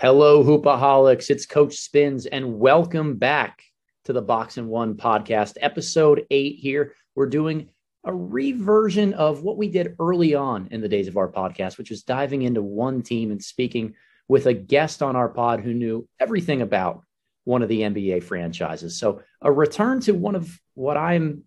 Hello, Hoopaholics. It's Coach Spins, and welcome back to the Box and One podcast, episode eight. Here, we're doing a reversion of what we did early on in the days of our podcast, which was diving into one team and speaking with a guest on our pod who knew everything about one of the NBA franchises. So, a return to one of what I'm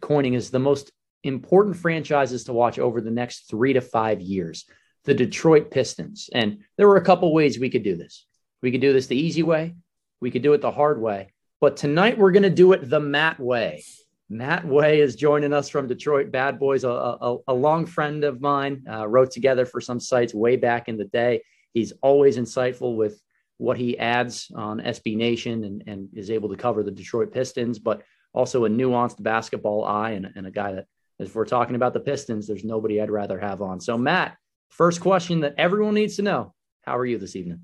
coining as the most important franchises to watch over the next three to five years the Detroit Pistons. And there were a couple ways we could do this. We could do this the easy way, we could do it the hard way. But tonight we're going to do it the Matt way. Matt Way is joining us from Detroit Bad Boys, a, a, a long friend of mine, uh, wrote together for some sites way back in the day. He's always insightful with what he adds on SB Nation and, and is able to cover the Detroit Pistons, but also a nuanced basketball eye and, and a guy that, if we're talking about the Pistons, there's nobody I'd rather have on. So, Matt, First question that everyone needs to know How are you this evening?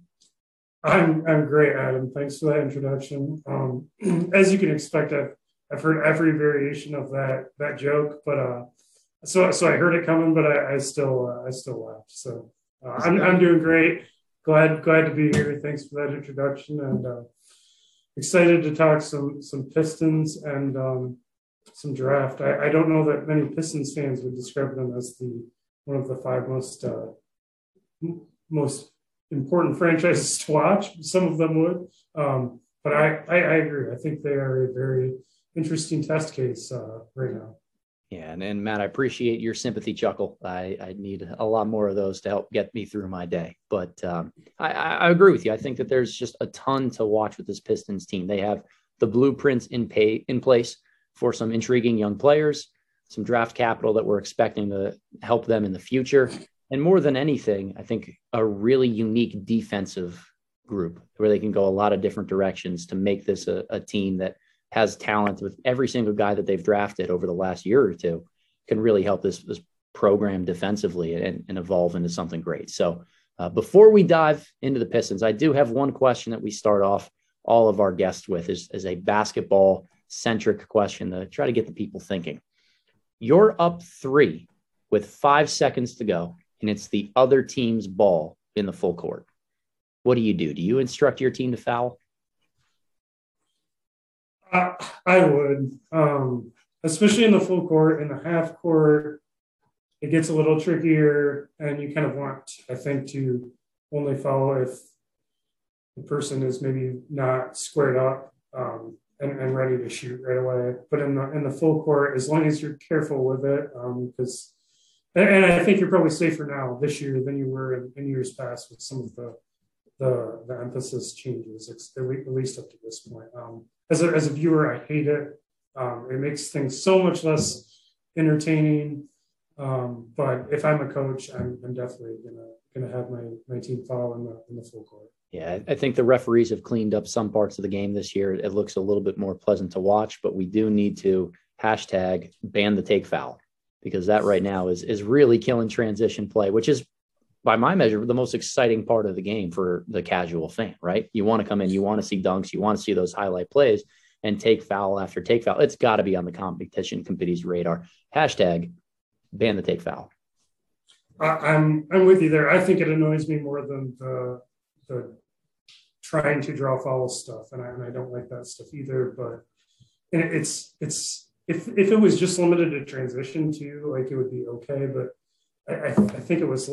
I'm, I'm great, Adam. Thanks for that introduction. Um, as you can expect, I've, I've heard every variation of that that joke, but uh, so so I heard it coming, but I, I still uh, I still laughed. So uh, I'm I'm doing great. Glad glad to be here. Thanks for that introduction, and uh, excited to talk some some Pistons and um, some draft. I, I don't know that many Pistons fans would describe them as the one of the five most uh, most important franchises to watch. Some of them would, um, but I, I, I agree. I think they are a very interesting test case uh, right now. Yeah, and, and Matt, I appreciate your sympathy chuckle. I, I need a lot more of those to help get me through my day. But um, I, I agree with you. I think that there's just a ton to watch with this Pistons team. They have the blueprints in pay in place for some intriguing young players some draft capital that we're expecting to help them in the future. And more than anything, I think a really unique defensive group where they can go a lot of different directions to make this a, a team that has talent with every single guy that they've drafted over the last year or two can really help this, this program defensively and, and evolve into something great. So uh, before we dive into the Pistons, I do have one question that we start off all of our guests with is, is a basketball centric question to try to get the people thinking. You're up three with five seconds to go, and it's the other team's ball in the full court. What do you do? Do you instruct your team to foul? I, I would, um, especially in the full court. In the half court, it gets a little trickier, and you kind of want, I think, to only foul if the person is maybe not squared up. Um, and, and ready to shoot right away. But in the in the full court, as long as you're careful with it, because um, and, and, I think you're probably safer now this year than you were in, in years past with some of the the, the emphasis changes, at least up to this point. Um, as a as a viewer, I hate it. Um, it makes things so much less entertaining. Um, but if I'm a coach, I'm, I'm definitely gonna gonna have my my team foul in the in the full court. Yeah, I think the referees have cleaned up some parts of the game this year. It looks a little bit more pleasant to watch, but we do need to hashtag ban the take foul because that right now is is really killing transition play, which is by my measure the most exciting part of the game for the casual fan, right? You want to come in, you want to see dunks, you want to see those highlight plays and take foul after take foul. It's got to be on the competition committee's radar. Hashtag ban the take foul. I'm I'm with you there. I think it annoys me more than the the trying to draw foul stuff, and I, and I don't like that stuff either. But and it's it's if if it was just limited to transition too, like it would be okay. But I, I, I think it was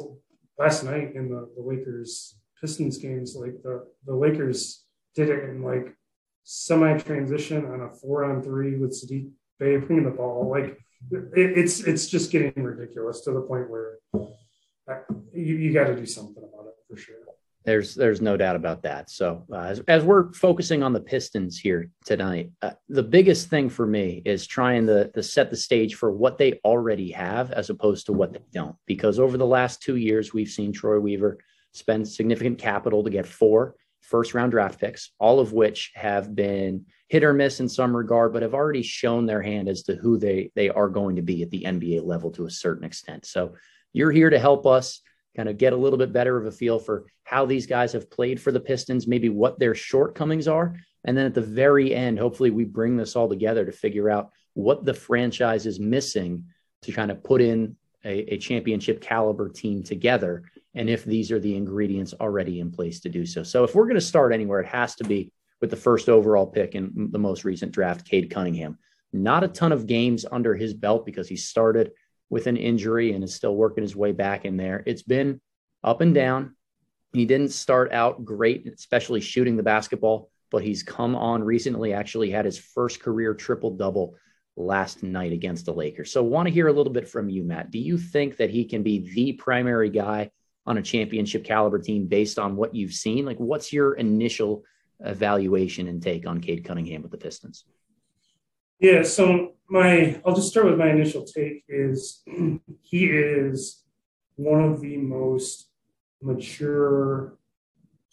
last night in the, the Lakers Pistons games, like the the Lakers did it in like semi transition on a four on three with Saddiq Bey bringing the ball. Like it, it's it's just getting ridiculous to the point where uh, you, you got to do something about it for sure. There's there's no doubt about that. So uh, as, as we're focusing on the Pistons here tonight, uh, the biggest thing for me is trying to, to set the stage for what they already have as opposed to what they don't. Because over the last two years, we've seen Troy Weaver spend significant capital to get four first round draft picks, all of which have been hit or miss in some regard, but have already shown their hand as to who they they are going to be at the NBA level to a certain extent. So you're here to help us kind of get a little bit better of a feel for how these guys have played for the Pistons, maybe what their shortcomings are. And then at the very end, hopefully we bring this all together to figure out what the franchise is missing to kind of put in a, a championship caliber team together and if these are the ingredients already in place to do so. So if we're going to start anywhere, it has to be with the first overall pick in the most recent draft, Cade Cunningham. Not a ton of games under his belt because he started with an injury and is still working his way back in there. It's been up and down. He didn't start out great, especially shooting the basketball, but he's come on recently, actually had his first career triple double last night against the Lakers. So, want to hear a little bit from you, Matt. Do you think that he can be the primary guy on a championship caliber team based on what you've seen? Like, what's your initial evaluation and take on Cade Cunningham with the Pistons? Yeah, so my I'll just start with my initial take is he is one of the most mature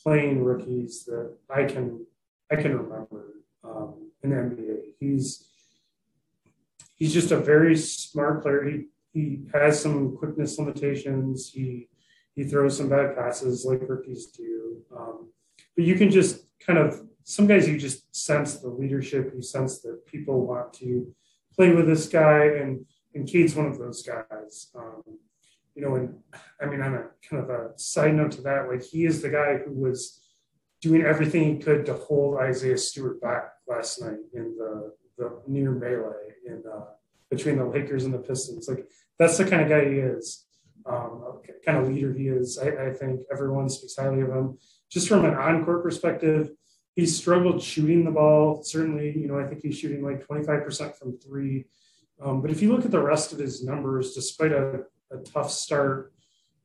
playing rookies that I can I can remember um, in the NBA. He's he's just a very smart player. He he has some quickness limitations. He he throws some bad passes like rookies do. Um, but you can just kind of some guys you just sense the leadership. You sense that people want to play with this guy, and and Cade's one of those guys. Um, you know, and I mean, on a kind of a side note to that, like he is the guy who was doing everything he could to hold Isaiah Stewart back last night in the the near melee in uh, between the Lakers and the Pistons. Like that's the kind of guy he is, um, kind of leader he is. I, I, think everyone speaks highly of him. Just from an on-court perspective, he's struggled shooting the ball. Certainly, you know, I think he's shooting like 25% from three. Um, but if you look at the rest of his numbers, despite a, a tough start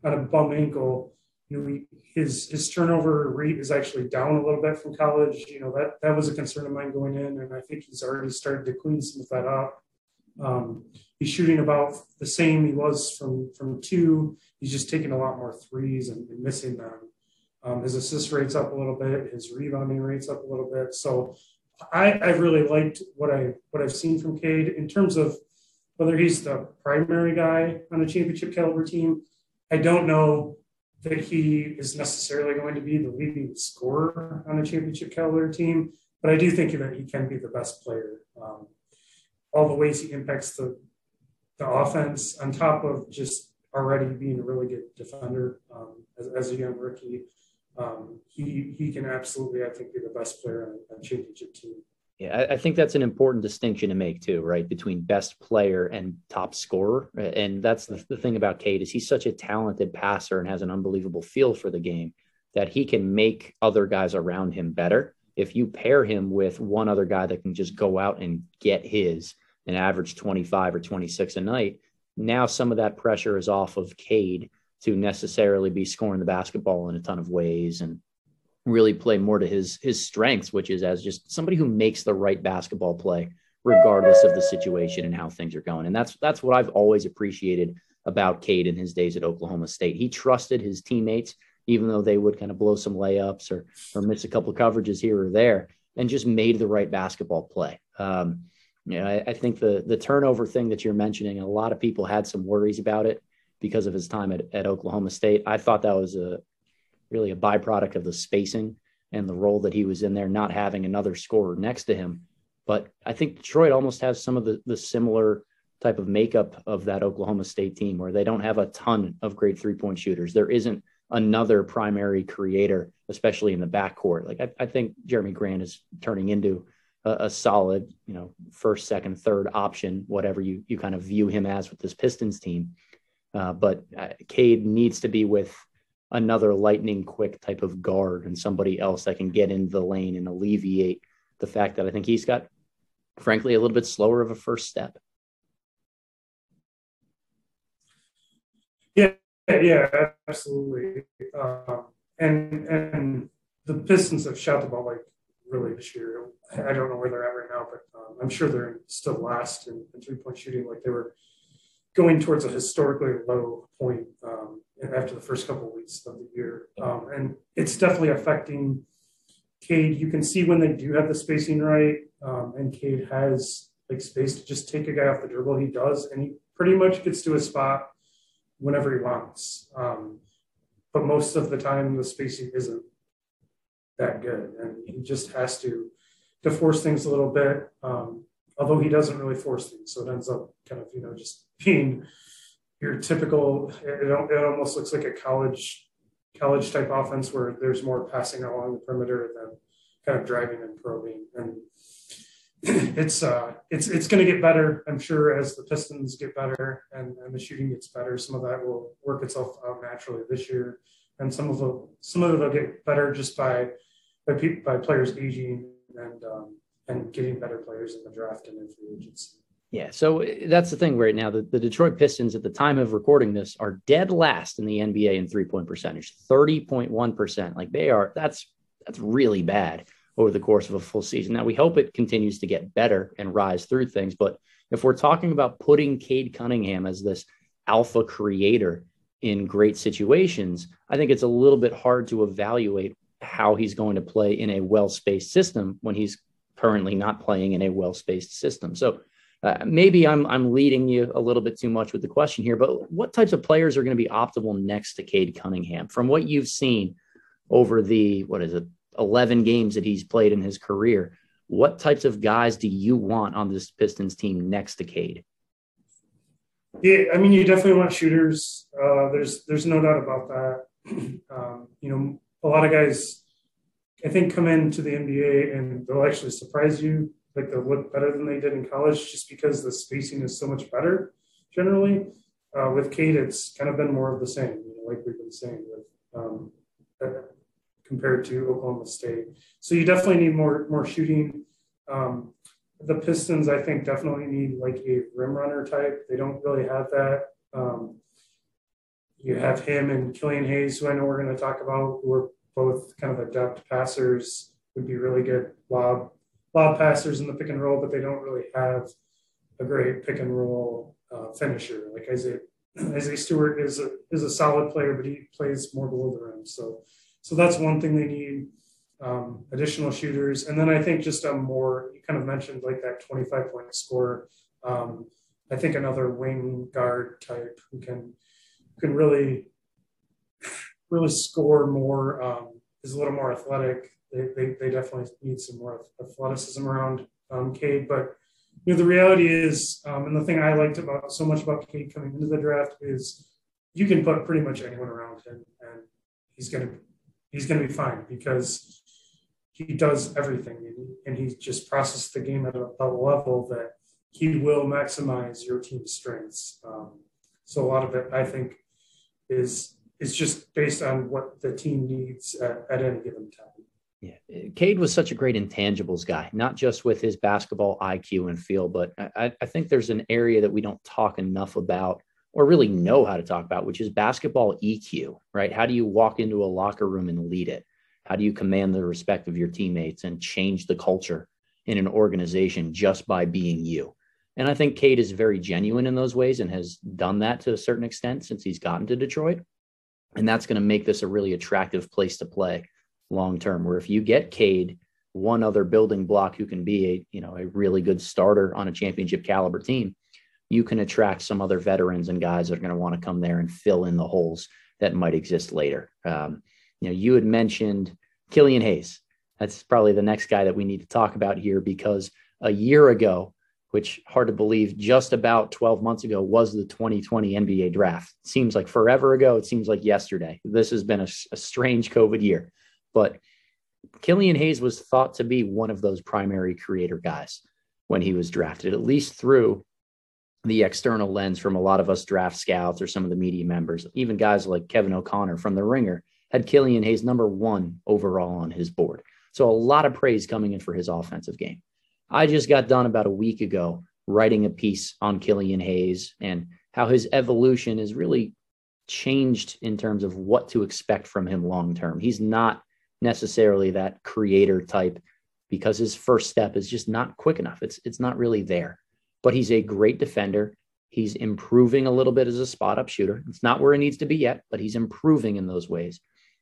on a bum ankle, you know, he, his his turnover rate is actually down a little bit from college. You know, that that was a concern of mine going in, and I think he's already started to clean some of that up. Um, he's shooting about the same he was from from two. He's just taking a lot more threes and, and missing them. Um, his assist rate's up a little bit. His rebounding rate's up a little bit. So I, I've really liked what I what I've seen from Cade in terms of whether he's the primary guy on a championship caliber team. I don't know that he is necessarily going to be the leading scorer on a championship caliber team, but I do think that he can be the best player. Um, all the ways he impacts the the offense, on top of just already being a really good defender um, as, as, a young rookie, um, he he can absolutely, I think, be the best player on a championship team. Yeah, I think that's an important distinction to make too, right? Between best player and top scorer, and that's the, the thing about Cade is he's such a talented passer and has an unbelievable feel for the game that he can make other guys around him better. If you pair him with one other guy that can just go out and get his and average 25 or 26 a night, now some of that pressure is off of Cade to necessarily be scoring the basketball in a ton of ways and really play more to his his strengths, which is as just somebody who makes the right basketball play regardless of the situation and how things are going. And that's that's what I've always appreciated about Cade in his days at Oklahoma State. He trusted his teammates, even though they would kind of blow some layups or or miss a couple of coverages here or there, and just made the right basketball play. Um, I, I think the the turnover thing that you're mentioning, a lot of people had some worries about it because of his time at, at Oklahoma State. I thought that was a really a byproduct of the spacing and the role that he was in there, not having another scorer next to him. But I think Detroit almost has some of the, the similar type of makeup of that Oklahoma State team where they don't have a ton of great three point shooters. There isn't another primary creator, especially in the backcourt. Like I, I think Jerami Grant is turning into a, a, solid, you know, first, second, third option, whatever you you kind of view him as with this Pistons team. Uh, but uh, Cade needs to be with another lightning quick type of guard and somebody else that can get into the lane and alleviate the fact that I think he's got, frankly, a little bit slower of a first step. Yeah, yeah, absolutely. Um, and and the Pistons have shot the ball like really this year. I don't know where they're at right now, but um, I'm sure they're still last in, in three point shooting. Like they were going towards a historically low point um, after the first couple of weeks of the year. Um, and it's definitely affecting Cade. You can see when they do have the spacing right, um, and Cade has like space to just take a guy off the dribble. He does, and he pretty much gets to a spot whenever he wants. Um, but most of the time, the spacing isn't that good, and he just has to to force things a little bit. Um, although he doesn't really force things, so it ends up kind of you know just being your typical. It, it almost looks like a college college type offense where there's more passing along the perimeter than kind of driving and probing. And it's uh, it's it's going to get better, I'm sure, as the Pistons get better and, and the shooting gets better. Some of that will work itself out naturally this year, and some of it some of it will get better just by by, by players aging and um, and getting better players in the draft and in free agency. Yeah, so eh, that's the thing right now. The, the Detroit Pistons, at the time of recording this, are dead last in the NBA in three point percentage, thirty point one percent. Like they are, that's that's really bad over the course of a full season. Now we hope it continues to get better and rise through things. But if we're talking about putting Cade Cunningham as this alpha creator in great situations, I think it's a little bit hard to evaluate how he's going to play in a well spaced system when he's currently not playing in a well spaced system. So uh, maybe I'm I'm leading you a little bit too much with the question here, but what types of players are going to be optimal next to Cade Cunningham from what you've seen over the what is it 11 games that he's played in his career? What types of guys do you want on this Pistons team next to Cade? Yeah, I mean, you definitely want shooters. Uh, there's there's no doubt about that. Um, you know, a lot of guys, I think, come into the NBA and they'll actually surprise you like they'll look better than they did in college just because the spacing is so much better generally. Uh, with Cade, it's kind of been more of the same, you know, like we've been saying with um, compared to Oklahoma State. So you definitely need more more shooting. Um, the Pistons, I think, definitely need like a rim runner type. They don't really have that. Um, you have him and Killian Hayes, who I know we're going to talk about, who are both kind of adept passers, would be really good lob lob passers in the pick and roll, but they don't really have a great pick and roll uh, finisher. Like Isaiah, Isaiah Stewart is a is a solid player, but he plays more below the rim. So so that's one thing they need. Um, additional shooters, and then I think just a more you kind of mentioned like that 25 point score. Um, I think another wing guard type who can can really really score more um, is a little more athletic they, they, they definitely need some more athleticism around um, Cade. But you know, the reality is, um, and the thing I liked about so much about Cade coming into the draft is you can put pretty much anyone around him, and he's gonna he's gonna be fine because he does everything, and he just processes the game at a, a level that he will maximize your team's strengths. Um, so a lot of it, I think, is is just based on what the team needs at, at any given time. Cade was such a great intangibles guy, not just with his basketball IQ and feel, but I, I, think there's an area that we don't talk enough about or really know how to talk about, which is basketball EQ, right? How do you walk into a locker room and lead it? How do you command the respect of your teammates and change the culture in an organization just by being you? And I think Cade is very genuine in those ways and has done that to a certain extent since he's gotten to Detroit. And that's going to make this a really attractive place to play long term. Where if you get Cade, one other building block who can be a you know a really good starter on a championship caliber team, you can attract some other veterans and guys that are going to want to come there and fill in the holes that might exist later. Um, you know, you had mentioned Killian Hayes. That's probably the next guy that we need to talk about here because a year ago, which hard to believe, just about 12 months ago was the 2020 NBA draft. seems like forever ago. It seems like yesterday. This has been a, a strange COVID year. But Killian Hayes was thought to be one of those primary creator guys when he was drafted, at least through the external lens from a lot of us draft scouts or some of the media members, even guys like Kevin O'Connor from The Ringer had Killian Hayes number one overall on his board. So a lot of praise coming in for his offensive game. I just got done about a week ago writing a piece on Killian Hayes and how his evolution is really changed in terms of what to expect from him long term. He's not necessarily that creator type because his first step is just not quick enough. It's it's not really there. But he's a great defender. He's improving a little bit as a spot up shooter. It's not where he needs to be yet, but he's improving in those ways.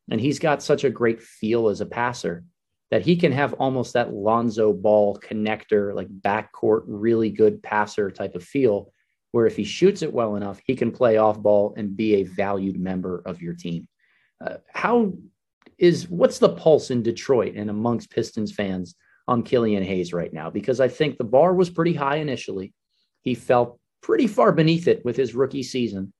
And he's got such a great feel as a passer that he can have almost that Lonzo Ball connector, like backcourt, really good passer type of feel, where if he shoots it well enough, he can play off ball and be a valued member of your team. Uh, how is what's the pulse in Detroit and amongst Pistons fans on Killian Hayes right now? Because I think the bar was pretty high initially. He fell pretty far beneath it with his rookie season.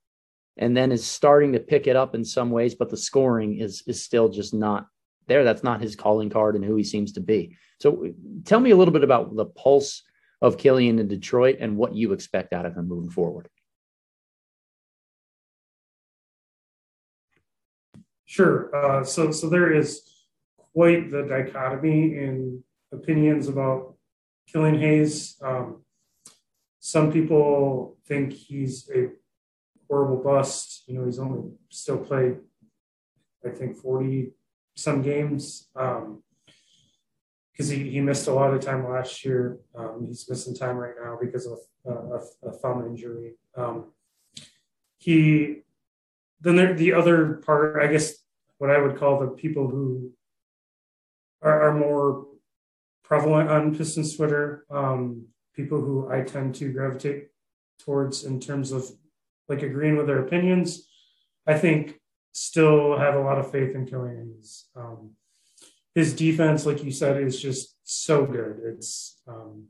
and then is starting to pick it up in some ways, but the scoring is is still just not there. That's not his calling card and who he seems to be. So tell me a little bit about the pulse of Killian in Detroit and what you expect out of him moving forward. Sure. Uh, so so there is quite the dichotomy in opinions about Killian Hayes. Um, some people think he's a horrible bust. You know, he's only still played, I think, 40 some games because um, he, he missed a lot of time last year. Um, he's missing time right now because of uh, a, a, thumb injury. Um, he then there, the other part, I guess, what I would call the people who are, are more prevalent on Pistons Twitter, um, people who I tend to gravitate towards in terms of like agreeing with their opinions. I think still have a lot of faith in Killian. Um, his defense, like you said, is just so good. It's um,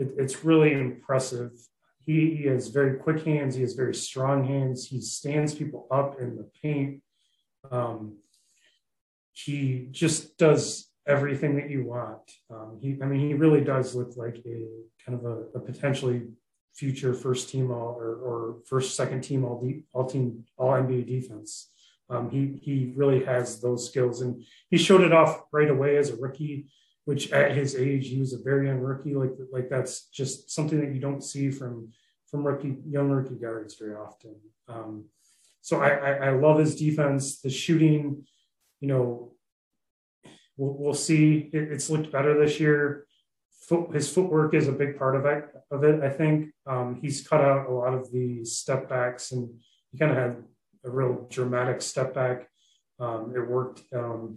it, it's really impressive. He, he has very quick hands. He has very strong hands. He stands people up in the paint. Um, he just does everything that you want. Um, he, I mean, he really does look like a kind of a, a potentially future first team all or, or first second team all de- all team all NBA defense. Um, he he really has those skills, and he showed it off right away as a rookie. Which at his age, he was a very young rookie. Like like that's just something that you don't see from from rookie young rookie guards very often. Um, so I, I, I love his defense, the shooting. You know, we'll, we'll see. It, it's looked better this year. Foot, his footwork is a big part of it. Of it, I think um, he's cut out a lot of the step backs, and he kind of had a real dramatic step back. Um, it worked um,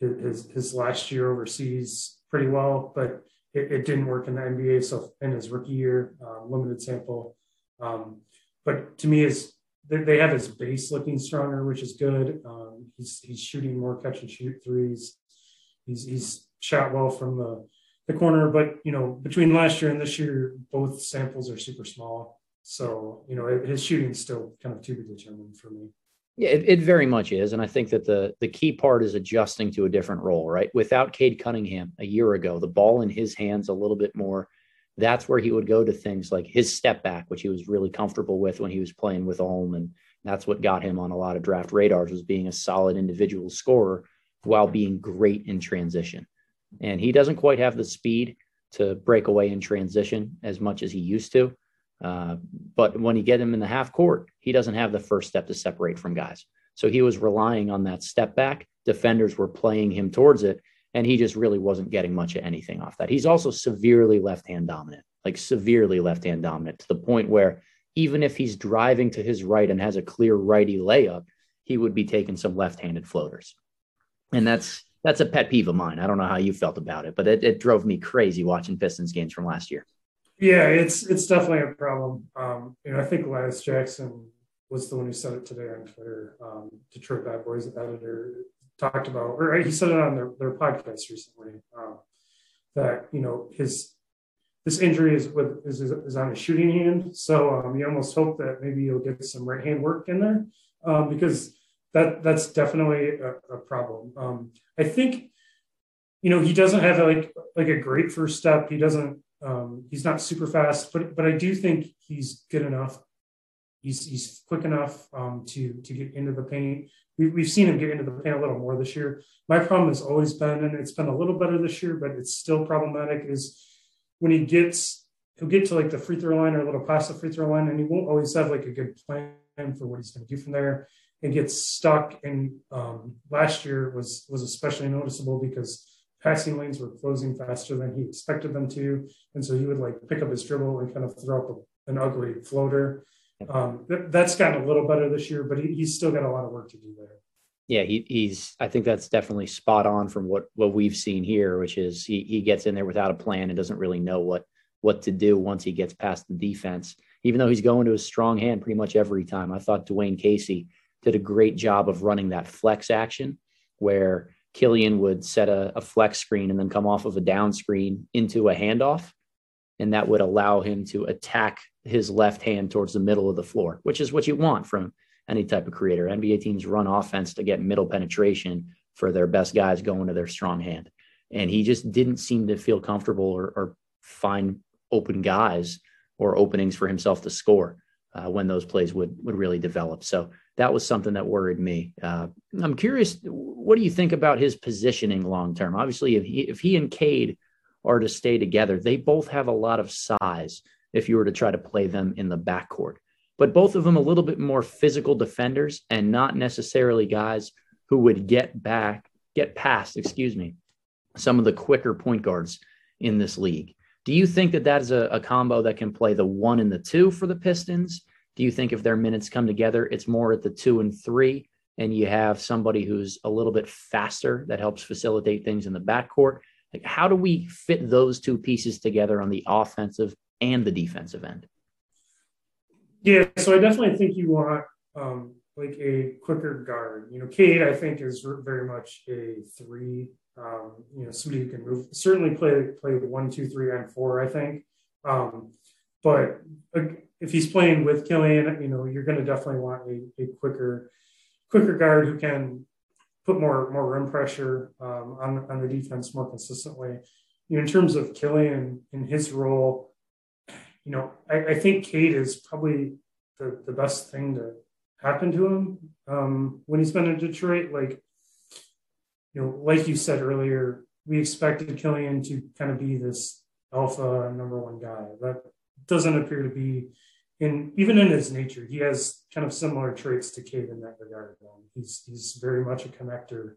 his his last year overseas pretty well, but it, it, didn't work in the NBA. So in his rookie year, uh, limited sample. Um, but to me, is they, they, have his base looking stronger, which is good. Um, he's he's shooting more catch and shoot threes. He's he's shot well from the the corner, but you know between last year and this year, both samples are super small. So, you know, his shooting's still kind of to be determined for me. Yeah, it, it, very much is. And I think that the the key part is adjusting to a different role, right? Without Cade Cunningham a year ago, the ball in his hands a little bit more. That's where he would go to things like his step back, which he was really comfortable with when he was playing with Ulm. And that's what got him on a lot of draft radars was being a solid individual scorer while being great in transition. And he doesn't quite have the speed to break away in transition as much as he used to. Uh, but when you get him in the half court, he doesn't have the first step to separate from guys. So he was relying on that step back. Defenders were playing him towards it, and he just really wasn't getting much of anything off that. He's also severely left hand dominant, like severely left hand dominant to the point where even if he's driving to his right and has a clear righty layup, he would be taking some left handed floaters. And that's that's a pet peeve of mine. I don't know how you felt about it, but it, it drove me crazy watching Pistons games from last year. Yeah, it's it's definitely a problem. Um, you know, I think Lance Jackson was the one who said it today on Twitter. Um, Detroit Bad Boys editor talked about, or he said it on their, their podcast recently, um, that you know his this injury is with is, is on his shooting hand. So um, you almost hope that maybe you'll get some right hand work in there um, because that that's definitely a, a problem. Um, I think you know he doesn't have like like a great first step. He doesn't um, he's not super fast, but but I do think he's good enough. He's he's quick enough um, to to get into the paint. We, we've seen him get into the paint a little more this year. My problem has always been, and it's been a little better this year, but it's still problematic. Is when he gets he'll get to like the free throw line or a little past the free throw line, and he won't always have like a good plan for what he's going to do from there, and gets stuck. And um, last year was was especially noticeable because passing lanes were closing faster than he expected them to. And so he would like pick up his dribble and kind of throw up an ugly floater. Um, th- that's gotten a little better this year, but he, he's still got a lot of work to do there. Yeah, he, he's. I think that's definitely spot on from what what we've seen here, which is he he gets in there without a plan and doesn't really know what what to do once he gets past the defense. Even though he's going to a strong hand pretty much every time, I thought Dwane Casey did a great job of running that flex action where Killian would set a, a, flex screen and then come off of a down screen into a handoff. And that would allow him to attack his left hand towards the middle of the floor, which is what you want from any type of creator. NBA teams run offense to get middle penetration for their best guys going to their strong hand. And he just didn't seem to feel comfortable or, or find open guys or openings for himself to score uh, when those plays would would really develop. So that was something that worried me. Uh, I'm curious, what do you think about his positioning long term? Obviously, if he if he and Cade are to stay together, they both have a lot of size. If you were to try to play them in the backcourt, but both of them a little bit more physical defenders and not necessarily guys who would get back, get past, excuse me, some of the quicker point guards in this league. Do you think that that is a, a combo that can play the one and the two for the Pistons? Do you think if their minutes come together, it's more at the two and three, and you have somebody who's a little bit faster that helps facilitate things in the backcourt? Like, how do we fit those two pieces together on the offensive and the defensive end? Yeah, so I definitely think you want um, like a quicker guard. You know, Cade, I think, is very much a three um, you know, somebody who can move, certainly play play one, two, three, and four. I think, um, but if he's playing with Killian, you know, you're going to definitely want a, a, quicker, quicker guard who can put more more rim pressure um, on on the defense more consistently. You know, in terms of Killian in his role, you know, I, I think Cade is probably the the best thing to happen to him um, when he's been in Detroit. Like you know, like you said earlier, we expected Killian to kind of be this alpha number one guy. That doesn't appear to be in even in his nature. He has kind of similar traits to Cade in that regard. Um, he's he's very much a connector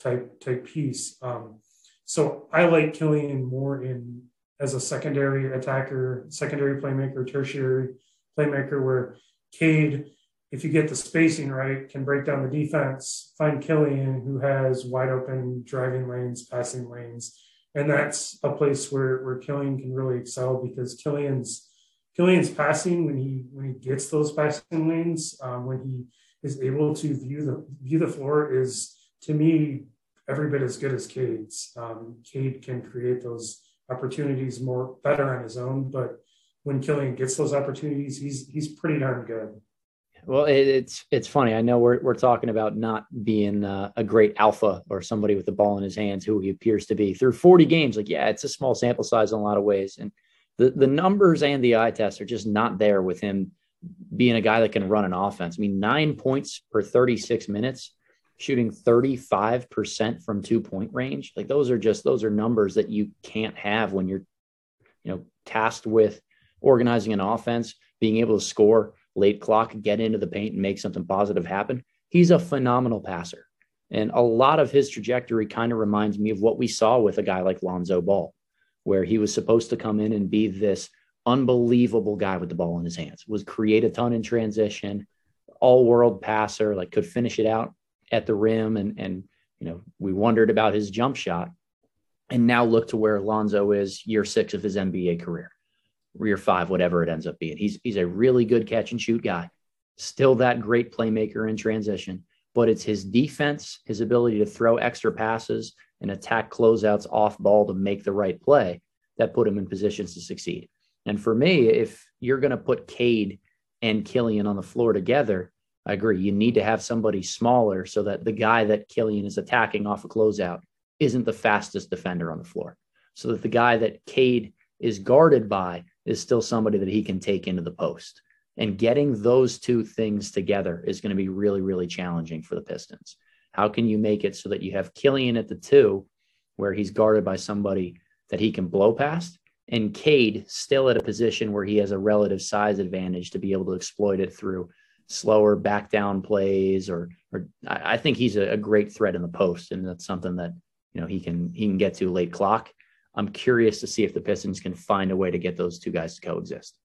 type type piece. Um, so I like Killian more in as a secondary attacker, secondary playmaker, tertiary playmaker, where Cade if you get the spacing right, can break down the defense, find Killian, who has wide open driving lanes, passing lanes. And that's a place where, where Killian can really excel because Killian's Killian's passing when he when he gets those passing lanes, um, when he is able to view the view the floor is to me every bit as good as Cade's. Um, Cade can create those opportunities more better on his own, but when Killian gets those opportunities, he's he's pretty darn good. Well, it, it's it's funny. I know we're we're talking about not being uh, a great alpha or somebody with the ball in his hands who he appears to be through 40 games. Like, yeah, it's a small sample size in a lot of ways, and the the numbers and the eye test are just not there with him being a guy that can run an offense. I mean, nine points per 36 minutes, shooting 35 percent from two point range. Like, those are just those are numbers that you can't have when you're, you know, tasked with organizing an offense, being able to score late clock, get into the paint and make something positive happen. He's a phenomenal passer. And a lot of his trajectory kind of reminds me of what we saw with a guy like Lonzo Ball, where he was supposed to come in and be this unbelievable guy with the ball in his hands, was create a ton in transition, all world passer, like could finish it out at the rim. And, and, you know, we wondered about his jump shot. And now look to where Lonzo is year six of his NBA career year five, whatever it ends up being. He's he's a really good catch and shoot guy. Still that great playmaker in transition, but it's his defense, his ability to throw extra passes and attack closeouts off ball to make the right play that put him in positions to succeed. And for me, if you're going to put Cade and Killian on the floor together, I agree. You need to have somebody smaller so that the guy that Killian is attacking off a closeout isn't the fastest defender on the floor. So that the guy that Cade is guarded by is still somebody that he can take into the post. And getting those two things together is going to be really, really challenging for the Pistons. How can you make it so that you have Killian at the two, where he's guarded by somebody that he can blow past, and Cade still at a position where he has a relative size advantage to be able to exploit it through slower back down plays or or I think he's a, a great threat in the post and that's something that you know he can he can get to late clock I'm curious to see if the Pistons can find a way to get those two guys to coexist.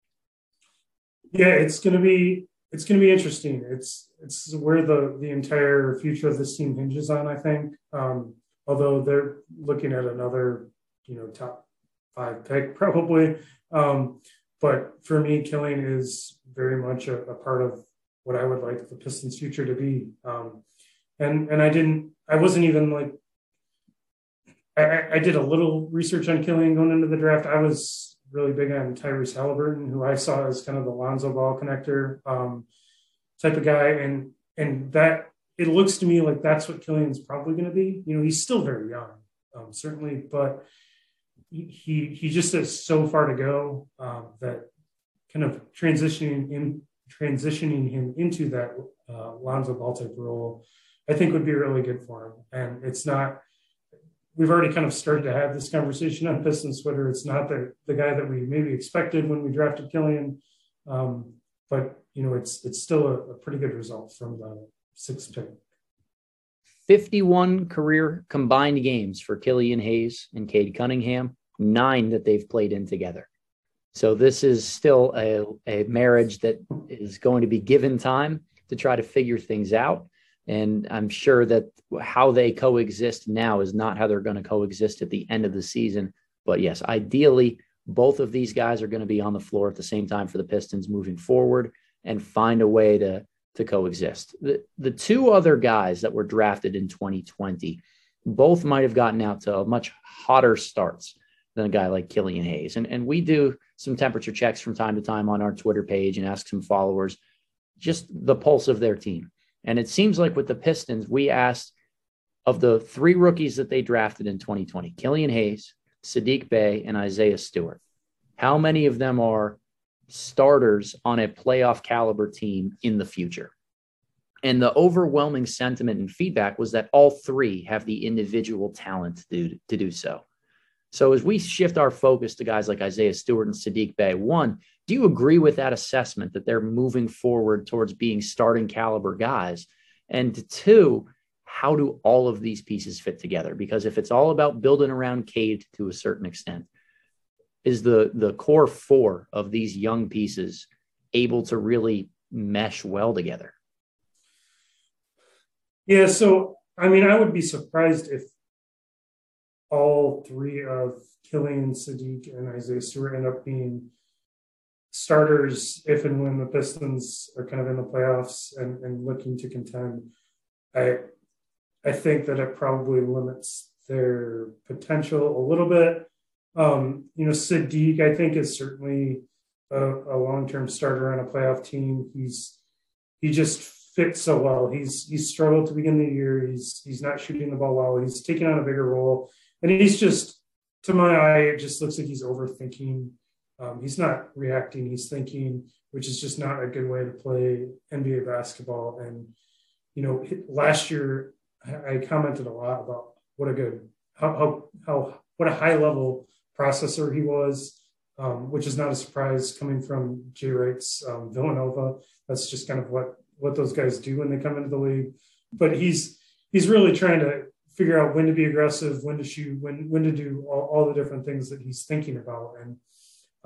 Yeah, it's going to be it's going to be interesting. It's it's where the the entire future of this team hinges on. I think, um, although they're looking at another you know top five pick probably, um, but for me, Killian is very much a, a, part of what I would like the Pistons' future to be. Um, and and I didn't I wasn't even like I, I, did a little research on Killian going into the draft. I was really big on Tyrese Haliburton, who I saw as kind of the Lonzo Ball connector um, type of guy, and and that it looks to me like that's what Killian's probably going to be. You know, he's still very young, um, certainly, but he he just has so far to go um, that kind of transitioning in transitioning him into that uh, Lonzo Ball type role, I think would be really good for him. And it's not we've already kind of started to have this conversation on Pistons Twitter. It's not the the guy that we maybe expected when we drafted Killian, um, but you know it's it's still a, a pretty good result from the sixth pick. 51 career combined games for Killian Hayes and Cade Cunningham, nine that they've played in together. So this is still a, a marriage that is going to be given time to try to figure things out. And I'm sure that how they coexist now is not how they're going to coexist at the end of the season. But yes, ideally, both of these guys are going to be on the floor at the same time for the Pistons moving forward and find a way to to coexist. The, the two other guys that were drafted in 2020 both might have gotten out to much hotter starts than a guy like Killian Hayes. And, and we do some temperature checks from time to time on our Twitter page and ask some followers just the pulse of their team. And it seems like with the Pistons, we asked of the three rookies that they drafted in 2020 Killian Hayes, Saddiq Bey, and Isaiah Stewart. How many of them are starters on a playoff caliber team in the future. And the overwhelming sentiment and feedback was that all three have the individual talent to do, to do so. So as we shift our focus to guys like Isaiah Stewart and Saddiq Bey, one, do you agree with that assessment that they're moving forward towards being starting caliber guys? And two, how do all of these pieces fit together? Because if it's all about building around Cade to a certain extent, is the the core four of these young pieces able to really mesh well together? Yeah, so I mean, I would be surprised if all three of Killian, Saddiq, and Isaiah Stewart end up being starters if and when the Pistons are kind of in the playoffs and, and looking to contend. I I think that it probably limits their potential a little bit. Um, you know, Saddiq, I think, is certainly a, a long-term starter on a playoff team. He's he just fits so well. He's he's struggled to begin the year. He's he's not shooting the ball well. He's taking on a bigger role, and he's just, to my eye, it just looks like he's overthinking. Um, he's not reacting. He's thinking, which is just not a good way to play NBA basketball. And you know, last year I commented a lot about what a good how how, how what a high level processor he was, um, which is not a surprise coming from Jay Wright's um, Villanova. That's just kind of what what those guys do when they come into the league. But he's he's really trying to figure out when to be aggressive, when to shoot, when when to do all, all the different things that he's thinking about. And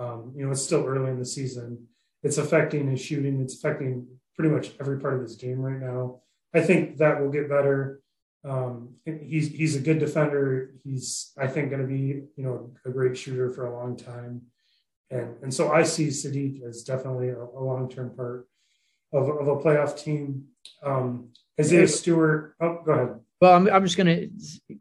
um, you know, it's still early in the season. It's affecting his shooting. It's affecting pretty much every part of his game right now. I think that will get better. Um, he's he's a good defender. He's I think going to be you know a great shooter for a long time, and and so I see Saddiq as definitely a, a long term part of, of a playoff team. Um, Isaiah Stewart. Oh, go ahead. Well, I'm, I'm just going to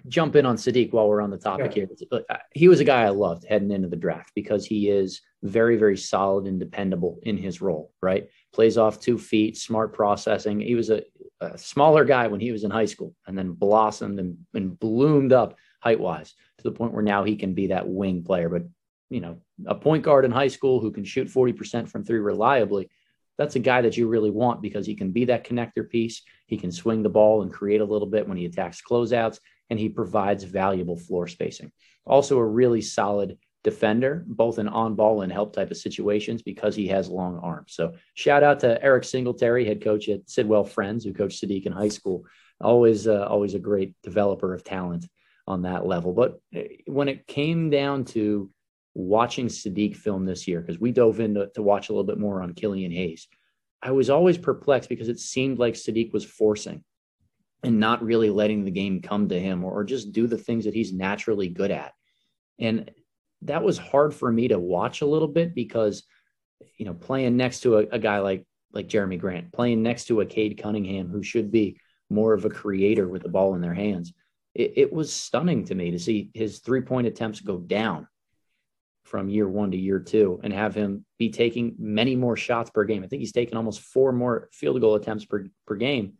jump in on Saddiq while we're on the topic yeah. here. He was a guy I loved heading into the draft because he is very, very solid and dependable in his role, right? Plays off two feet, smart processing. He was a, a smaller guy when he was in high school and then blossomed and, and bloomed up height wise to the point where now he can be that wing player. But, you know, a point guard in high school who can shoot 40% from three reliably that's a guy that you really want because he can be that connector piece. He can swing the ball and create a little bit when he attacks closeouts, and he provides valuable floor spacing. Also, a really solid defender, both in on ball and help type of situations because he has long arms. So, shout out to Eric Singletary, head coach at Sidwell Friends, who coached Saddiq in high school. Always, uh, always a great developer of talent on that level. But eh, when it came down to watching Saddiq film this year, because we dove in to, to, watch a little bit more on Killian Hayes, I was always perplexed because it seemed like Saddiq was forcing and not really letting the game come to him or, or just do the things that he's naturally good at. And that was hard for me to watch a little bit because, you know, playing next to a, a guy like like Jerami Grant, playing next to a Cade Cunningham, who should be more of a creator with the ball in their hands, it, it was stunning to me to see his three point attempts go down from year one to year two and have him be taking many more shots per game. I think he's taken almost four more field goal attempts per, per game,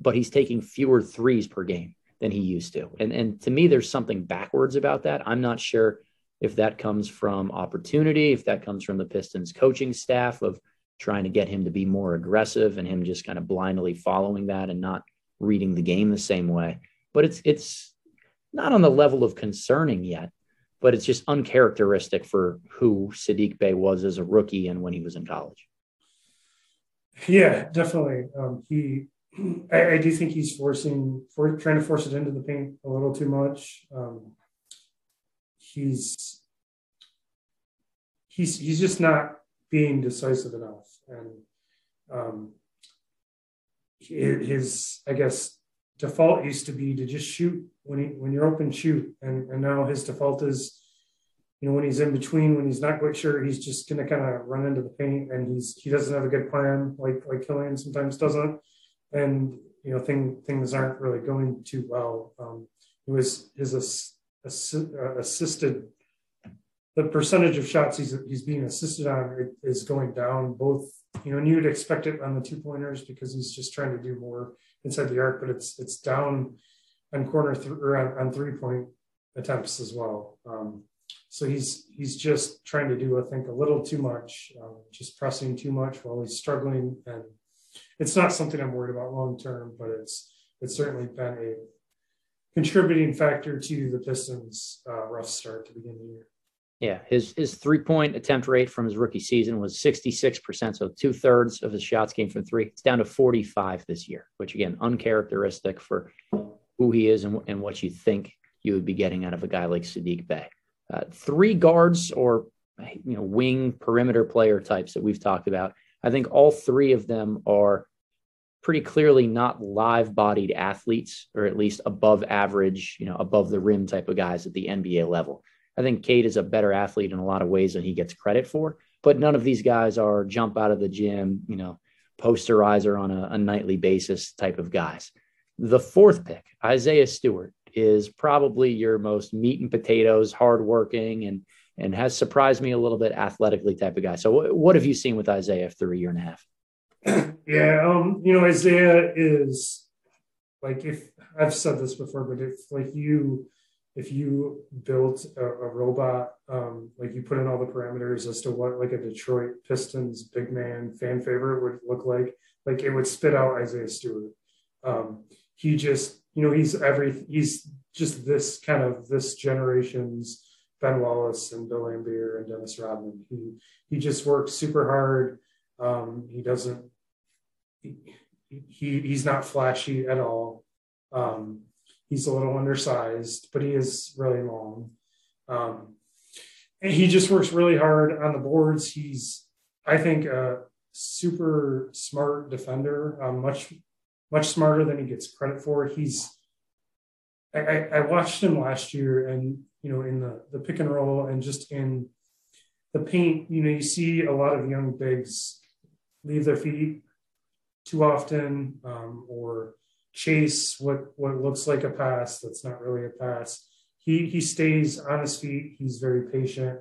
but he's taking fewer threes per game than he used to. And, and to me, there's something backwards about that. I'm not sure if that comes from opportunity, if that comes from the Pistons coaching staff of trying to get him to be more aggressive and him just kind of blindly following that and not reading the game the same way. But it's it's not on the level of concerning yet, but it's just uncharacteristic for who Saddiq Bey was as a rookie and when he was in college. Yeah, definitely. Um, he, I, I, do think he's forcing, for trying to force it into the paint a little too much. Um, he's he's he's just not being decisive enough, and um, his I guess default used to be to just shoot when he when you're open shoot, and and now his default is you know when he's in between when he's not quite sure he's just to kind of run into the paint and he's he doesn't have a good plan like like Killian sometimes doesn't. And you know thing, things aren't really going too well. Um it was his uh, assisted the percentage of shots he's he's being assisted on is going down both you know and you'd expect it on the two pointers because he's just trying to do more inside the arc but it's it's down on corner or on, on three point attempts as well um, so he's he's just trying to do i think a little too much um, just pressing too much while he's struggling and it's not something i'm worried about long term but it's it's certainly been a contributing factor to the Pistons' uh, rough start to begin the year. Yeah, his his three point attempt rate from his rookie season was 66%. So two thirds of his shots came from three. It's down to 45 this year, which again, uncharacteristic for who he is and, and what you think you would be getting out of a guy like Saddiq Bey. Uh, three guards or you know wing perimeter player types that we've talked about. I think all three of them are pretty clearly not live bodied athletes or at least above average, you know, above the rim type of guys at the NBA level. I think Cade is a better athlete in a lot of ways than he gets credit for, but none of these guys are jump out of the gym, you know, posterizer on a, a nightly basis type of guys. The fourth pick, Isaiah Stewart, is probably your most meat and potatoes, hardworking, and and has surprised me a little bit athletically type of guy. So, what have you seen with Isaiah after a year and a half? yeah, um, you know, Isaiah is like if I've said this before, but if like you if you built a, a robot, um, like you put in all the parameters as to what like a Detroit Pistons big man fan favorite would look like, like it would spit out Isaiah Stewart. Um, he just, you know, he's every he's just this kind of this generation's Ben Wallace and Bill Laimbeer and Dennis Rodman. He he just works super hard. Um, he doesn't he he's not flashy at all. Um, he's a little undersized, but he is really long. Um, and he just works really hard on the boards. He's, I think, a super smart defender, um, much much smarter than he gets credit for. He's I, I, watched him last year, and you know, in the the pick and roll, and just in the paint, you know, you see a lot of young bigs leave their feet too often um, or chase what what looks like a pass that's not really a pass. He he stays on his feet. He's very patient,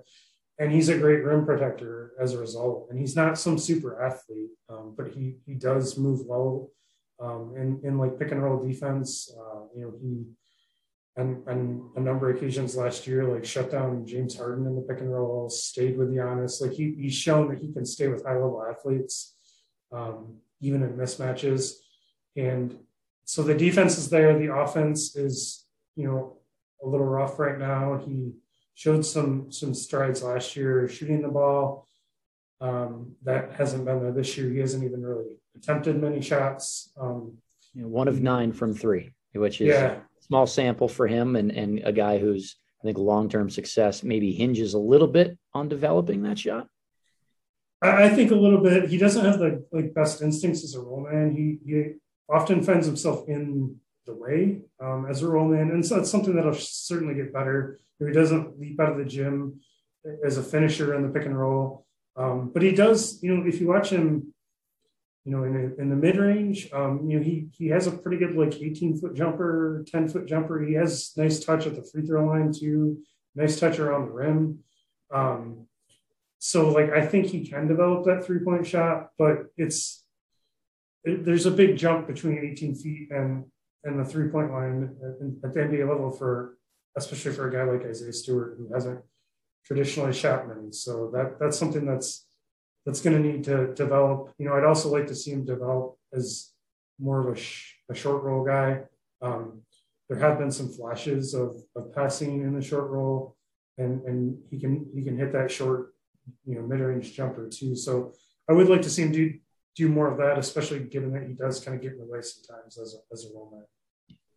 and he's a great rim protector as a result. And he's not some super athlete, um, but he he does move well. Um, in in like pick and roll defense, uh, you know he. And, and a number of occasions last year, like shut down James Harden in the pick and roll, stayed with Giannis. Like he, he's shown that he can stay with high level athletes. Um, even in mismatches. And so the defense is there. The offense is, you know, a little rough right now. He showed some some strides last year shooting the ball. Um, that hasn't been there this year. He hasn't even really attempted many shots. Um, you know, one of nine from three, which is yeah. a small sample for him and and a guy who's I think long term success maybe hinges a little bit on developing that shot. I think a little bit. He doesn't have the like best instincts as a roll man. He he often finds himself in the way um, as a roll man, and so it's something that'll certainly get better. If he doesn't leap out of the gym as a finisher in the pick and roll, um, but he does. You know, if you watch him, you know, in, a, in the mid range, um, you know, he he has a pretty good like 18 foot jumper, 10 foot jumper. He has nice touch at the free throw line too. Nice touch around the rim. Um, so like I think he can develop that three point shot, but it's it, there's a big jump between 18 feet and and the three point line at, the NBA level for especially for a guy like Isaiah Stewart who hasn't traditionally shot many. So that that's something that's that's going to need to develop. You know, I'd also like to see him develop as more of a, sh- a short roll guy. Um, there have been some flashes of, of passing in the short roll, and and he can he can hit that short, you know, mid range jumper too. So I would like to see him do do more of that, especially given that he does kind of get in the way sometimes as a, as a roll man.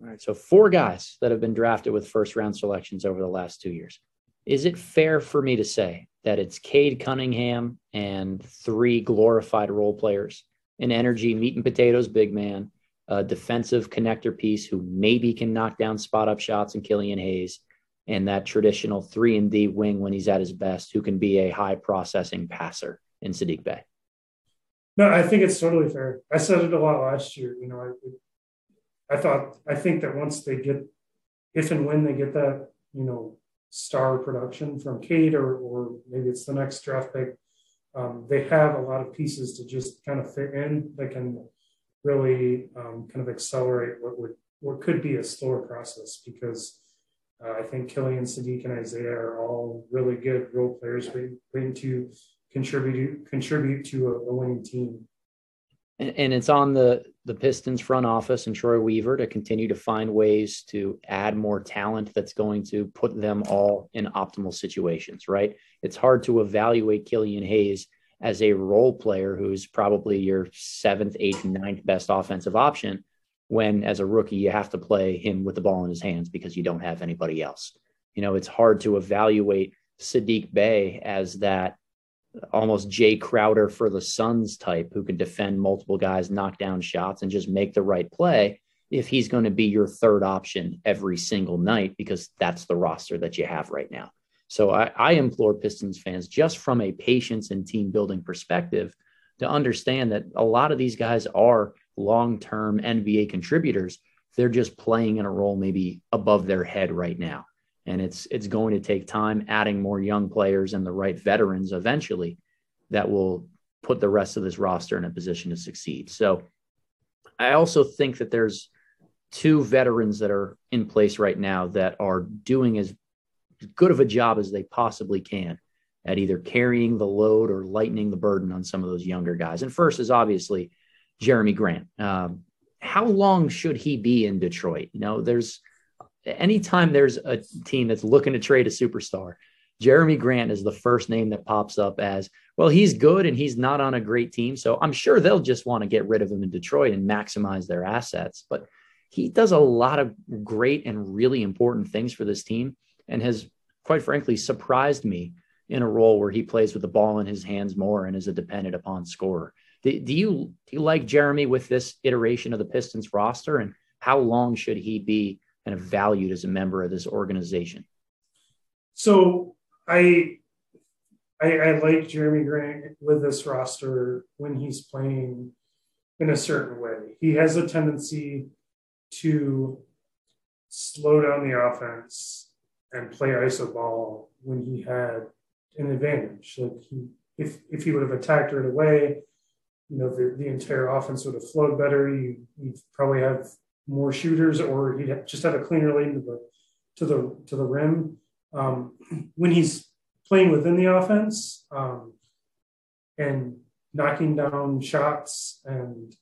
All right, so four guys that have been drafted with first round selections over the last two years. Is it fair for me to say that it's Cade Cunningham and three glorified role players, an energy meat and potatoes big man, a defensive connector piece who maybe can knock down spot up shots and Killian Hayes, and that traditional three and D wing when he's at his best, who can be a high processing passer in Saddiq Bey. No, I think it's totally fair. I said it a lot last year. You know, I, I thought I think that once they get, if and when they get that, you know, star production from Cade or or maybe it's the next draft pick, um, they have a lot of pieces to just kind of fit in that can really um, kind of accelerate what would what could be a slower process because uh, I think Killian, Saddiq, and Isaiah are all really good role players waiting, waiting to contribute contribute to a, a winning team. And, and, it's on the the Pistons front office and Troy Weaver to continue to find ways to add more talent that's going to put them all in optimal situations. Right? It's hard to evaluate Killian Hayes as a role player who's probably your seventh, eighth, ninth best offensive option when as a rookie you have to play him with the ball in his hands because you don't have anybody else. You know, it's hard to evaluate Saddiq Bey as that almost Jae Crowder for the Suns type who can defend multiple guys, knock down shots, and just make the right play if he's going to be your third option every single night because that's the roster that you have right now. So I, I implore Pistons fans, just from a patience and team building perspective, to understand that a lot of these guys are long term NBA contributors. They're just playing in a role maybe above their head right now. And it's it's going to take time adding more young players and the right veterans eventually that will put the rest of this roster in a position to succeed. So I also think that there's two veterans that are in place right now that are doing as good of a job as they possibly can at either carrying the load or lightening the burden on some of those younger guys. And first is obviously Jerami Grant. Um, how long should he be in Detroit? You know, there's anytime there's a team that's looking to trade a superstar, Jerami Grant is the first name that pops up as well. He's good and he's not on a great team. So I'm sure they'll just want to get rid of him in Detroit and maximize their assets. But he does a lot of great and really important things for this team and has, quite frankly, surprised me in a role where he plays with the ball in his hands more and is a dependent upon scorer. Do, do you do you like Jerami with this iteration of the Pistons roster, and how long should he be of valued as a member of this organization? So I I, I like Jerami Grant with this roster when he's playing in a certain way. He has a tendency to slow down the offense and play iso ball when he had an advantage. Like he, if if he would have attacked right away, you know, the, the entire offense would have flowed better. You you probably have more shooters, or he'd just have a cleaner lane to the to the to the rim. Um, when he's playing within the offense um, and knocking down shots and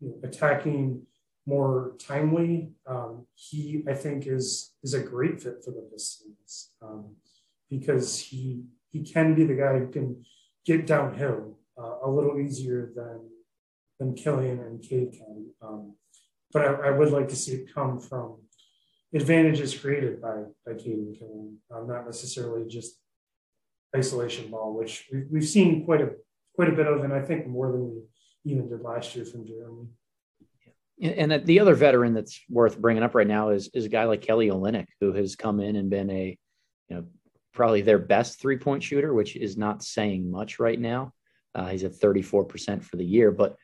you know, attacking more timely. Um, he, I think, is is a great fit for the Pistons um, because he he can be the guy who can get downhill uh, a little easier than than Killian and Cade can. Um, but I, I, would like to see it come from advantages created by by Cade and Killian, uh, not necessarily just isolation ball, which we've, we've seen quite a quite a bit of, and I think more than we even did last year from Jerami. And the other veteran that's worth bringing up right now is is a guy like Kelly Olynyk, who has come in and been a, you know, probably their best three point shooter, which is not saying much right now. Uh, he's at 34% for the year, but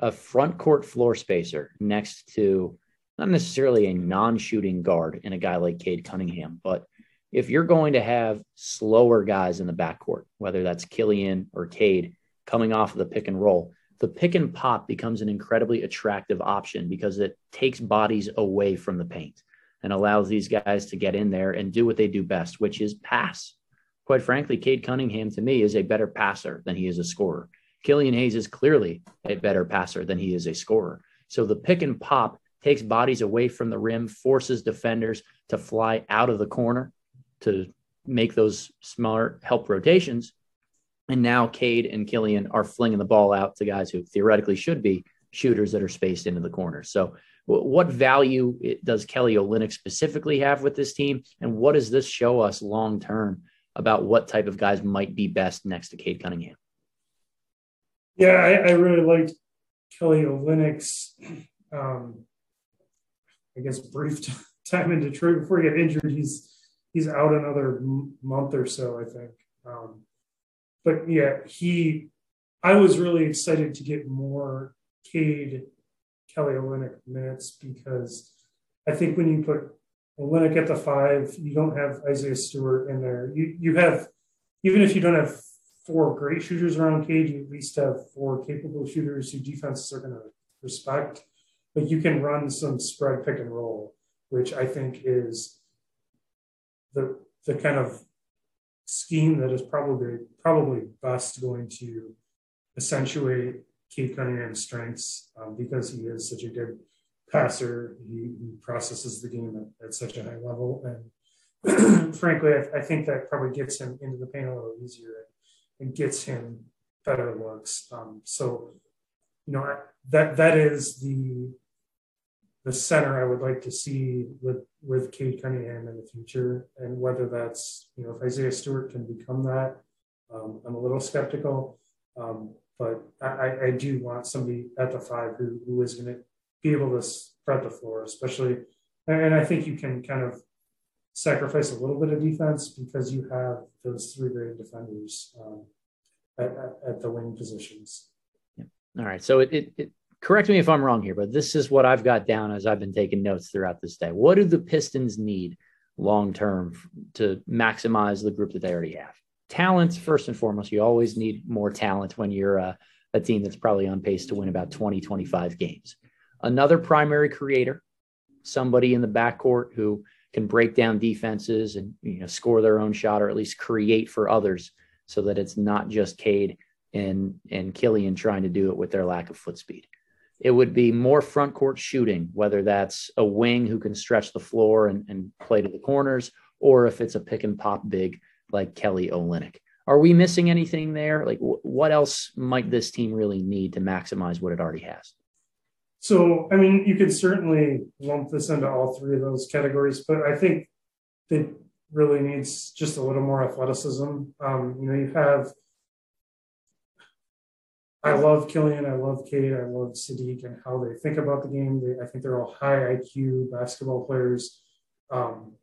a front court floor spacer next to not necessarily a non shooting guard in a guy like Cade Cunningham, but if you're going to have slower guys in the backcourt, whether that's Killian or Cade coming off of the pick and roll, the pick and pop becomes an incredibly attractive option because it takes bodies away from the paint and allows these guys to get in there and do what they do best, which is pass. Quite frankly, Cade Cunningham to me is a better passer than he is a scorer. Killian Hayes is clearly a better passer than he is a scorer. So the pick and pop takes bodies away from the rim, forces defenders to fly out of the corner to make those smart help rotations. And now Cade and Killian are flinging the ball out to guys who theoretically should be shooters that are spaced into the corner. So, what value does Kelly Olynyk specifically have with this team? And what does this show us long term about what type of guys might be best next to Cade Cunningham? Yeah, I, I really liked Kelly Olynyk's, um, I guess, brief time in Detroit before he got injured. He's he's out another month or so, I think. Um, but yeah, he. I was really excited to get more Cade Kelly Olynyk minutes because I think when you put Olynyk at the five, you don't have Isaiah Stewart in there. You you have even if you don't have four great shooters around Cade, you at least have four capable shooters who defenses are going to respect. But you can run some spread pick and roll, which I think is the the kind of scheme that is probably probably best going to accentuate Cade Cunningham's strengths um, because he is such a good passer. He, he processes the game at, at, such a high level, and frankly, I, I, think that probably gets him into the paint a little easier and gets him better looks. Um, so, you know, that that is the the center I would like to see with with Cade Cunningham in the future, and whether that's you know if Isaiah Stewart can become that, um, I'm a little skeptical. Um, but I, I, do want somebody at the five who who is going to be able to spread the floor, especially. And I think you can kind of sacrifice a little bit of defense because you have those three great defenders um, at, at, at, the wing positions. Yeah. All right. So it, it, it correct me if I'm wrong here, but this is what I've got down as I've been taking notes throughout this day. What do the Pistons need long term to maximize the group that they already have? Talent, first and foremost. You always need more talent when you're a, a team that's probably on pace to win about 20, 25 games. Another primary creator, somebody in the backcourt who can break down defenses and you know score their own shot or at least create for others so that it's not just Cade and and Killian trying to do it with their lack of foot speed it would be more front court shooting, whether that's a wing who can stretch the floor and, and play to the corners, or if it's a pick and pop big like Kelly Olynyk. Are we missing anything there? Like, what else might this team really need to maximize what it already has? So, I mean, you could certainly lump this into all three of those categories, but I think it really needs just a little more athleticism. Um, you know, you have I love Killian. I love Cade, I love Saddiq and how they think about the game. They, I think they're all high IQ basketball players, um,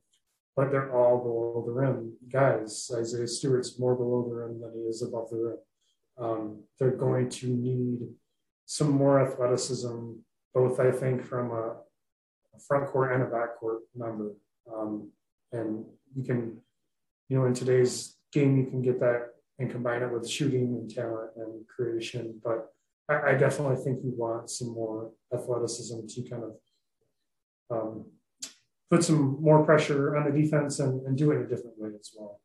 but they're all below the rim guys. Isaiah Stewart's more below the rim than he is above the rim. Um, they're going to need some more athleticism, both I think from a, front court and a back court member. Um, and you can, you know, in today's game, you can get that and combine it with shooting and talent and creation. But I, I definitely think you want some more athleticism to kind of um, put some more pressure on the defense and, and do it a different way as well.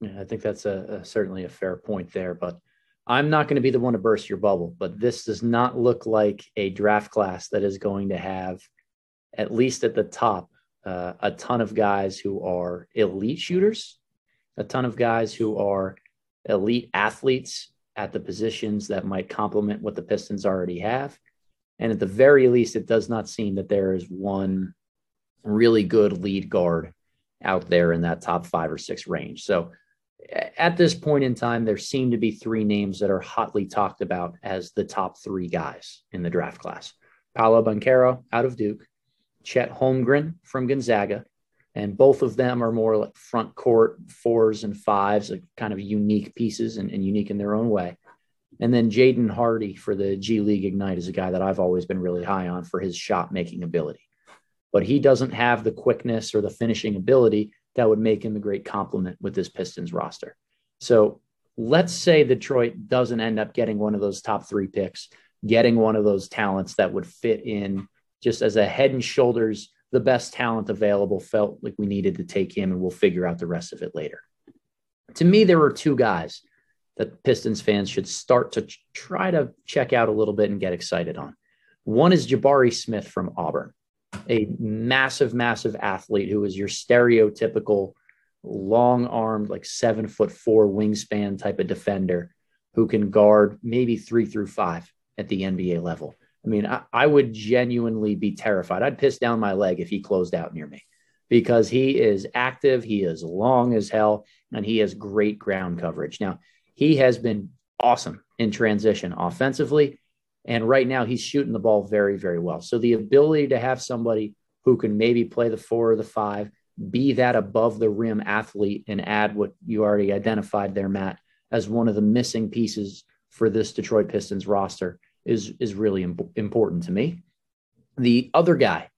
Yeah, I think that's a, a certainly a fair point there, but I'm not going to be the one to burst your bubble. But this does not look like a draft class that is going to have, at least at the top, uh, a ton of guys who are elite shooters a ton of guys who are elite athletes at the positions that might complement what the Pistons already have. And at the very least, it does not seem that there is one really good lead guard out there in that top five or six range. So at this point in time, there seem to be three names that are hotly talked about as the top three guys in the draft class. Paolo Banchero out of Duke, Chet Holmgren from Gonzaga, and both of them are more like front court fours and fives, like kind of unique pieces and, and unique in their own way. And then Jaden Hardy for the G League Ignite is a guy that I've always been really high on for his shot making ability. But he doesn't have the quickness or the finishing ability that would make him a great complement with this Pistons roster. So let's say Detroit doesn't end up getting one of those top three picks, getting one of those talents that would fit in just as a head and shoulders the best talent available felt like we needed to take him and we'll figure out the rest of it later. To me, there were two guys that Pistons fans should start to try to check out a little bit and get excited on. One is Jabari Smith from Auburn, a massive, massive athlete who is your stereotypical long armed, like seven foot four wingspan type of defender who can guard maybe three through five at the NBA level. I mean, I, I, would genuinely be terrified. I'd piss down my leg if he closed out near me because he is active, he is long as hell, and he has great ground coverage. Now, he has been awesome in transition offensively. And right now, he's shooting the ball very, very well. So, the ability to have somebody who can maybe play the four or the five, be that above the rim athlete, and add what you already identified there, Matt, as one of the missing pieces for this Detroit Pistons roster is is really imp- important to me. The other guy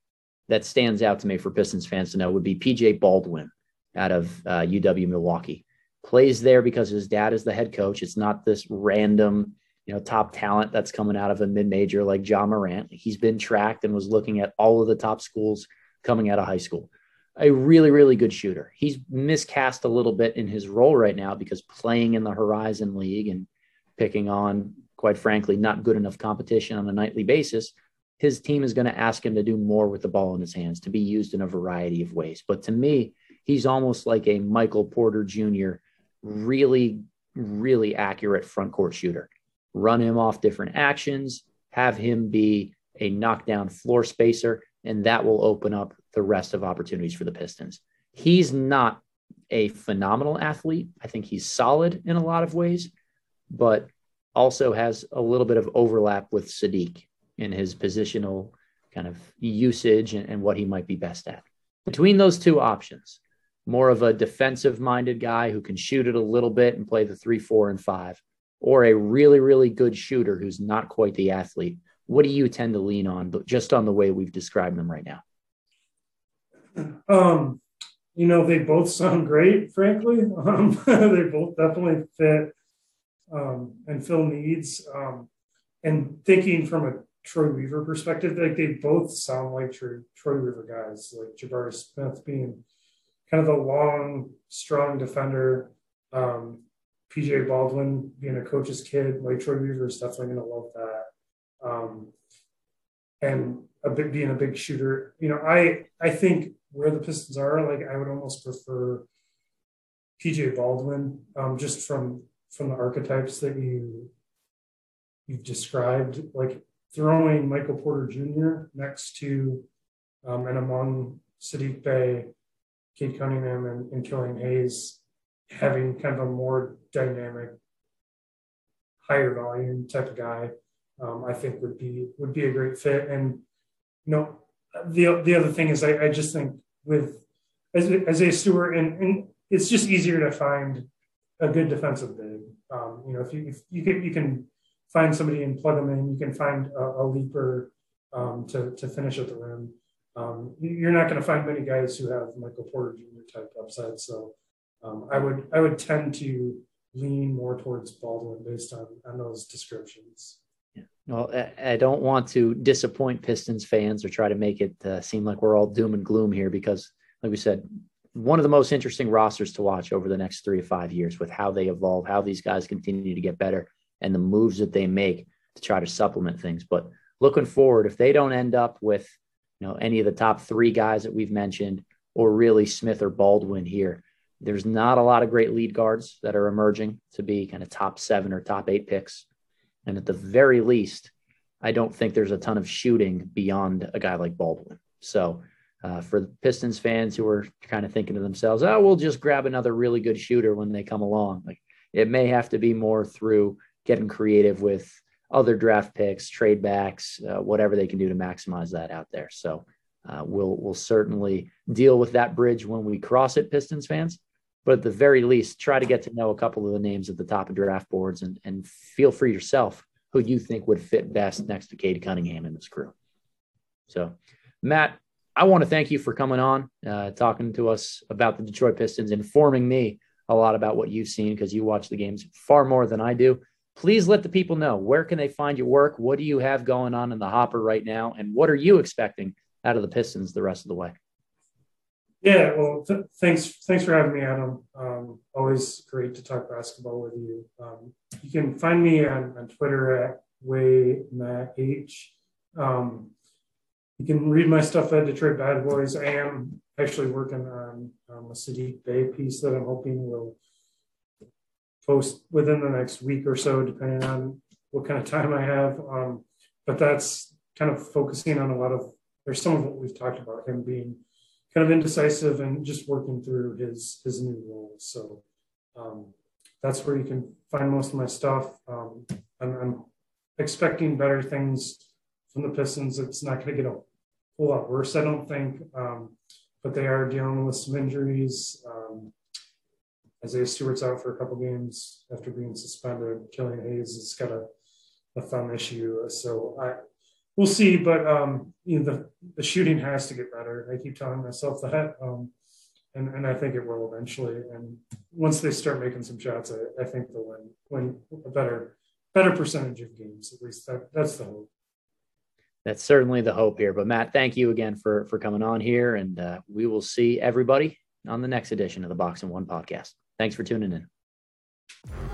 that stands out to me for Pistons fans to know would be PJ Baldwin out of uh, UW Milwaukee. Plays there because his dad is the head coach. It's not this random, you know, top talent that's coming out of a mid-major like John Morant. He's been tracked and was looking at all of the top schools coming out of high school. A really, really good shooter. He's miscast a little bit in his role right now because playing in the Horizon League and picking on quite frankly, not good enough competition on a nightly basis, his team is going to ask him to do more with the ball in his hands, to be used in a variety of ways. But to me, he's almost like a Michael Porter Jr., really, really accurate front court shooter. Run him off different actions, have him be a knockdown floor spacer, and that will open up the rest of opportunities for the Pistons. He's not a phenomenal athlete. I think he's solid in a lot of ways, but also has a little bit of overlap with Saddiq in his positional kind of usage and, and what he might be best at. Between those two options, more of a defensive minded guy who can shoot it a little bit and play the three, four, and five, or a really, really good shooter who's not quite the athlete. What do you tend to lean on, just on the way we've described them right now? Um, you know, they both sound great, frankly. Um, they both definitely fit um, and fill needs. Um, and thinking from a Troy Weaver perspective, like they both sound like Troy, Troy Weaver guys, like Jabari Smith being kind of a long, strong defender. Um, PJ Baldwin being a coach's kid, like Troy Weaver is definitely going to love that. Um, and a big, being a big shooter, you know, I I think where the Pistons are, like I would almost prefer PJ Baldwin, um, just from from the archetypes that you you've described, like throwing Michael Porter Jr. next to um, and among Saddiq Bey, Cade Cunningham, and, and Killian Hayes, having kind of a more dynamic, higher volume type of guy, um, I think would be would be a great fit. And you know, the the other thing is, I, I just think with as Isaiah Stewart, and, and it's just easier to find a good defensive big. Um, you know, if you if you can you can find somebody and plug them in, you can find a, a leaper um, to to finish at the rim. Um, you're not going to find many guys who have Michael Porter Jr. type upside. So um, I would I would tend to lean more towards Baldwin based on on those descriptions. Yeah. Well, I don't want to disappoint Pistons fans or try to make it uh, seem like we're all doom and gloom here because, like we said, one of the most interesting rosters to watch over the next three to five years with how they evolve, how these guys continue to get better, and the moves that they make to try to supplement things. But looking forward, if they don't end up with you know any of the top three guys that we've mentioned, or really Smith or Baldwin here, there's not a lot of great lead guards that are emerging to be kind of top seven or top eight picks. And at the very least, I don't think there's a ton of shooting beyond a guy like Baldwin. So uh, for the Pistons fans who are kind of thinking to themselves, "Oh, we'll just grab another really good shooter when they come along." Like it may have to be more through getting creative with other draft picks, trade backs, uh, whatever they can do to maximize that out there. So uh, we'll we'll certainly deal with that bridge when we cross it, Pistons fans. But at the very least, try to get to know a couple of the names at the top of draft boards and and feel for yourself who you think would fit best next to Cade Cunningham in this crew. So, Matt, I want to thank you for coming on, uh, talking to us about the Detroit Pistons, informing me a lot about what you've seen because you watch the games far more than I do. Please let the people know where can they find your work? What do you have going on in the hopper right now? And what are you expecting out of the Pistons the rest of the way? Yeah, well, th- thanks thanks for having me, Adam. Um, always great to talk basketball with you. Um, you can find me on, on Twitter at Way Matt H. Um, you can read my stuff at Detroit Bad Boys. I am actually working on um, a Saddiq Bey piece that I'm hoping will post within the next week or so, depending on what kind of time I have. Um, but that's kind of focusing on a lot of, there's some of what we've talked about, him being kind of indecisive and just working through his his new role. So um, that's where you can find most of my stuff. Um, I'm, I'm expecting better things from the Pistons. It's not going to get a whole lot worse, I don't think. Um, but they are dealing with some injuries. Um, Isaiah Stewart's out for a couple games after being suspended. Killian Hayes has got a, a thumb issue. So I, we'll see. But um, you know, the, the shooting has to get better. I keep telling myself that. Um, and, and I think it will eventually. And once they start making some shots, I, I think they'll win, win a better better percentage of games. At least that, that's the hope that's certainly the hope here. But Matt, thank you again for for coming on here, and uh, we will see everybody on the next edition of the Box and One podcast. Thanks for tuning in.